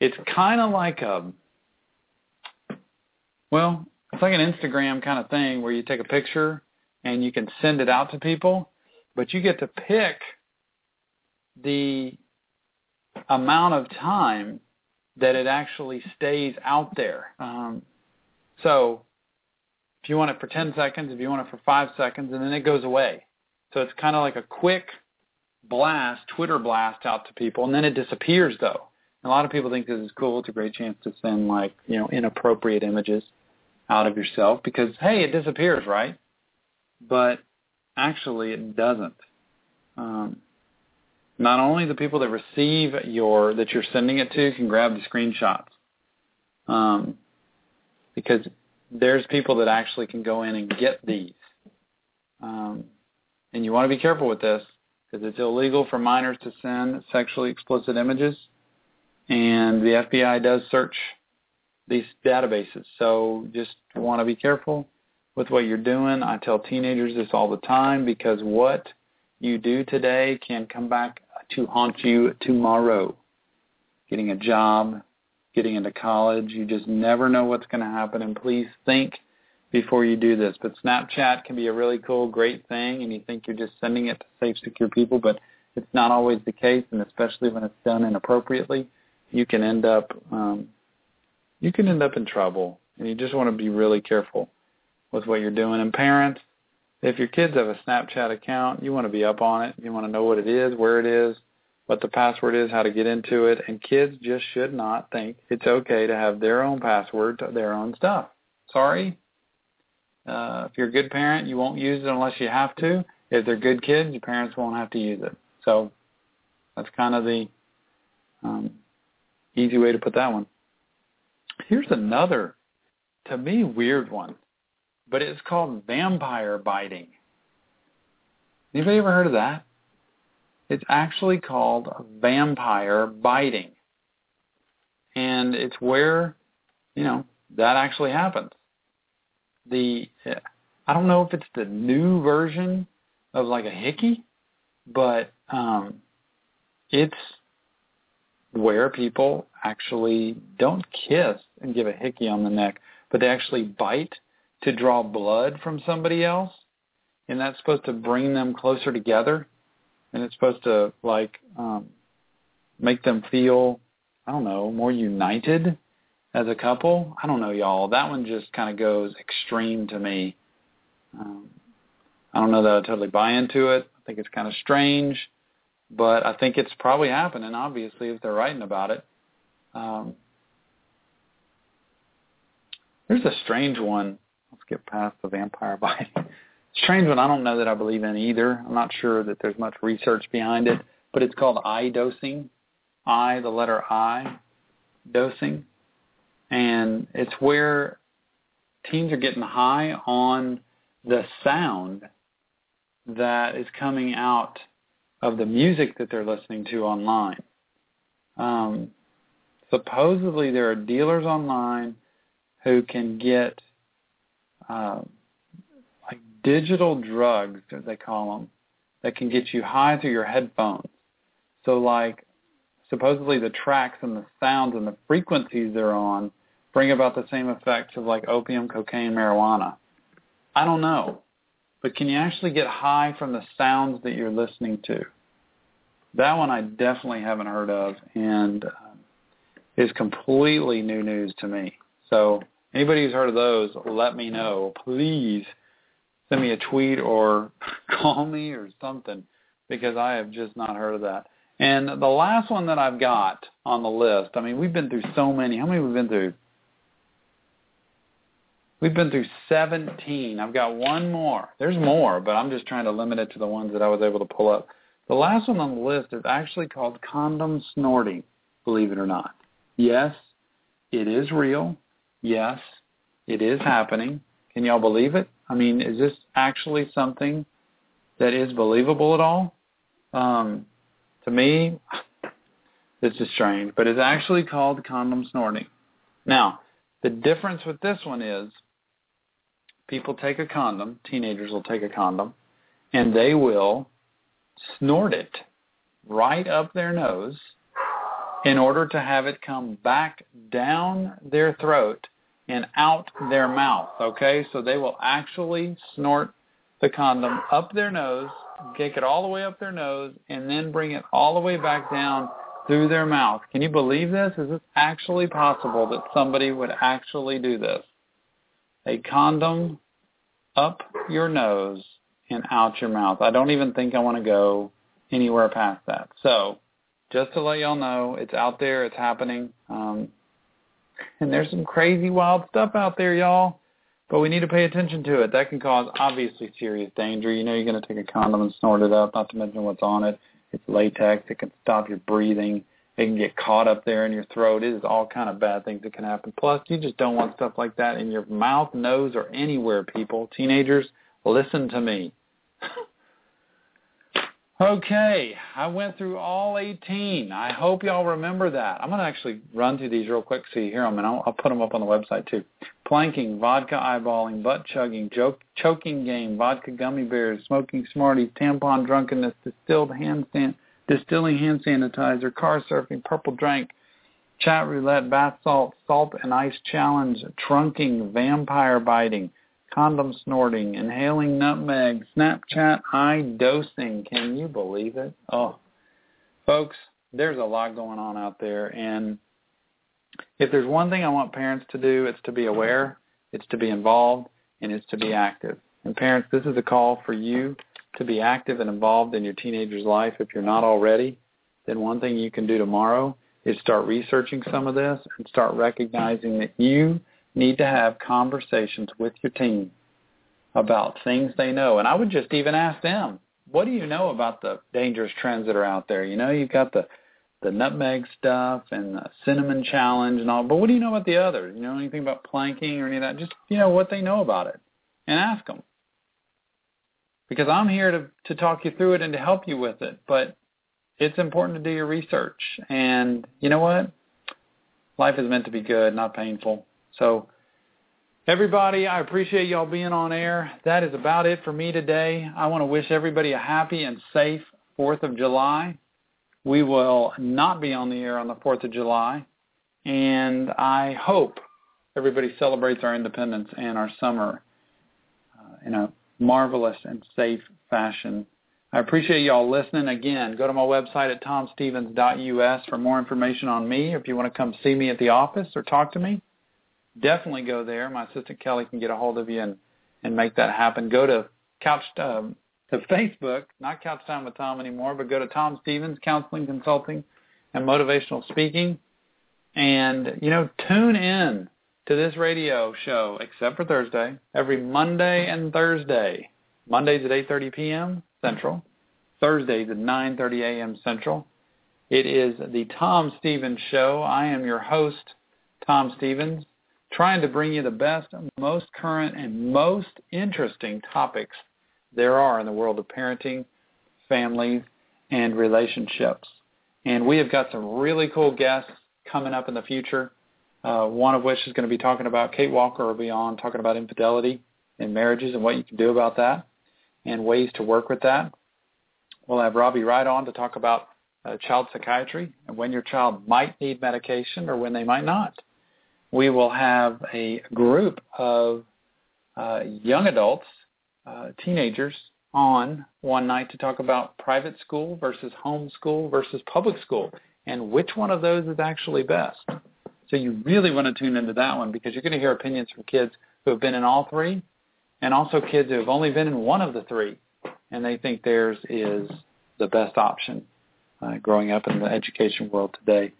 it's kind of like a well, it's like an Instagram kind of thing where you take a picture and you can send it out to people, but you get to pick the amount of time that it actually stays out there. Um, so if you want it for 10 seconds, if you want it for 5 seconds, and then it goes away. So it's kind of like a quick blast, Twitter blast out to people, and then it disappears though. A lot of people think this is cool. It's a great chance to send like, you know, inappropriate images out of yourself because, hey, it disappears, right? But actually it doesn't. Um, not only the people that receive your that you're sending it to can grab the screenshots, um, because there's people that actually can go in and get these, um, and you want to be careful with this because it's illegal for minors to send sexually explicit images, and the FBI does search these databases. So just want to be careful with what you're doing. I tell teenagers this all the time because what you do today can come back to haunt you tomorrow. Getting a job, getting into college, you just never know what's going to happen. And please think before you do this. But Snapchat can be a really cool, great thing, and you think you're just sending it to safe, secure people, but it's not always the case, and especially when it's done inappropriately, you can end up um, you can end up in trouble, and you just want to be really careful with what you're doing. And parents, if your kids have a Snapchat account, you want to be up on it. You want to know what it is, where it is, what the password is, how to get into it. And kids just should not think it's okay to have their own password to their own stuff. Sorry. Uh, if you're a good parent, you won't use it unless you have to. If they're good kids, your parents won't have to use it. So that's kind of the um, easy way to put that one. Here's another, to me, weird one, but it's called vampire biting. Anybody ever heard of that? It's actually called vampire biting. And it's where, you know, that actually happens. The I don't know if it's the new version of like a hickey, but um it's where people actually don't kiss and give a hickey on the neck, but they actually bite to draw blood from somebody else, and that's supposed to bring them closer together, and it's supposed to like um, make them feel, I don't know, more united as a couple. I don't know, y'all. That one just kind of goes extreme to me. Um, I don't know that I totally buy into it. I think it's kind of strange but I think it's probably happening. Obviously, if they're writing about it. Um, there's a strange one. Get past the vampire bite. strange one. I don't know that I believe in either. I'm not sure that there's much research behind it, but it's called I dosing. I, the letter I, dosing, and it's where teens are getting high on the sound that is coming out of the music that they're listening to online. Um, supposedly, there are dealers online who can get uh, like digital drugs, as they call them, that can get you high through your headphones. So, like, supposedly the tracks and the sounds and the frequencies they're on bring about the same effects of like opium, cocaine, marijuana. I don't know but can you actually get high from the sounds that you're listening to? That one I definitely haven't heard of and uh, is completely new news to me. So anybody who's heard of those, let me know. Please send me a tweet or call me or something because I have just not heard of that. And the last one that I've got on the list, I mean, we've been through so many. How many have we been through? We've been through 17. I've got one more. There's more, but I'm just trying to limit it to the ones that I was able to pull up. The last one on the list is actually called condom snorting, believe it or not. Yes, it is real. Yes, it is happening. Can y'all believe it? I mean, is this actually something that is believable at all? Um, to me, this is strange, but it's actually called condom snorting. Now, the difference with this one is people take a condom, teenagers will take a condom, and they will snort it right up their nose in order to have it come back down their throat and out their mouth, okay? So they will actually snort the condom up their nose, take it all the way up their nose, and then bring it all the way back down through their mouth. Can you believe this? Is this actually possible that somebody would actually do this? A condom up your nose and out your mouth. I don't even think I want to go anywhere past that. So just to let y'all know, it's out there, it's happening. Um, and there's some crazy wild stuff out there, y'all. But we need to pay attention to it. That can cause obviously serious danger. You know you're going to take a condom and snort it up, not to mention what's on it. It's latex. It can stop your breathing. It can get caught up there in your throat. It is all kind of bad things that can happen. Plus, you just don't want stuff like that in your mouth, nose, or anywhere, people. Teenagers, listen to me. okay, I went through all 18. I hope y'all remember that. I'm going to actually run through these real quick so you hear them, and I'll, I'll put them up on the website too. planking, vodka eyeballing, butt chugging, joke, choking game, vodka gummy bears, smoking smarties, tampon drunkenness, distilled hand san- distilling hand sanitizer, car surfing, purple drank, chat roulette, bath salt, salt and ice challenge, trunking, vampire biting, condom snorting, inhaling nutmeg, Snapchat I dosing. Can you believe it? Oh, folks, there's a lot going on out there, and if there's one thing I want parents to do, it's to be aware, it's to be involved, and it's to be active. And parents, this is a call for you to be active and involved in your teenager's life. If you're not already, then one thing you can do tomorrow is start researching some of this and start recognizing that you need to have conversations with your team about things they know. And I would just even ask them, what do you know about the dangerous trends that are out there? You know, you've got the the nutmeg stuff and the cinnamon challenge and all, but what do you know about the others? You know anything about planking or any of that? Just you know what they know about it, and ask them. Because I'm here to to talk you through it and to help you with it, but it's important to do your research. And you know what? Life is meant to be good, not painful. So Everybody, I appreciate y'all being on air. That is about it for me today. I want to wish everybody a happy and safe 4th of July. We will not be on the air on the 4th of July. And I hope everybody celebrates our independence and our summer uh, in a marvelous and safe fashion. I appreciate y'all listening. Again, go to my website at tomstevens.us for more information on me. If you want to come see me at the office or talk to me, definitely go there. My assistant Kelly can get a hold of you and and make that happen. Go to Couch um, to Facebook, not Couch Time with Tom anymore, but go to Tom Stevens Counseling Consulting and Motivational Speaking, and you know tune in to this radio show, except for Thursday, every Monday and Thursday. Mondays at 8:30 p.m. Central, Thursdays at 9:30 a.m. Central. It is the Tom Stevens Show. I am your host, Tom Stevens trying to bring you the best, most current, and most interesting topics there are in the world of parenting, families, and relationships. And we have got some really cool guests coming up in the future, uh, one of which is going to be talking about, Kate Walker will be on, talking about infidelity in marriages and what you can do about that and ways to work with that. We'll have Robbie Wright on to talk about uh, child psychiatry and when your child might need medication or when they might not we will have a group of uh, young adults, uh, teenagers, on one night to talk about private school versus home school versus public school and which one of those is actually best. So you really want to tune into that one because you're going to hear opinions from kids who have been in all three and also kids who have only been in one of the three and they think theirs is the best option uh, growing up in the education world today.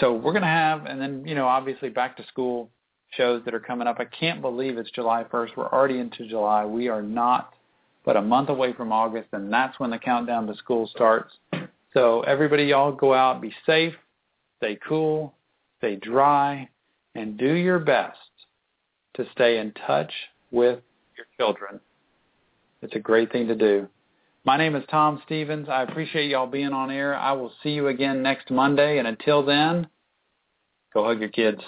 So we're going to have, and then, you know, obviously back to school shows that are coming up. I can't believe it's July 1st. We're already into July. We are not but a month away from August, and that's when the countdown to school starts. So everybody, y'all go out, be safe, stay cool, stay dry, and do your best to stay in touch with your children. It's a great thing to do. My name is Tom Stevens. I appreciate y'all being on air. I will see you again next Monday. And until then, go hug your kids.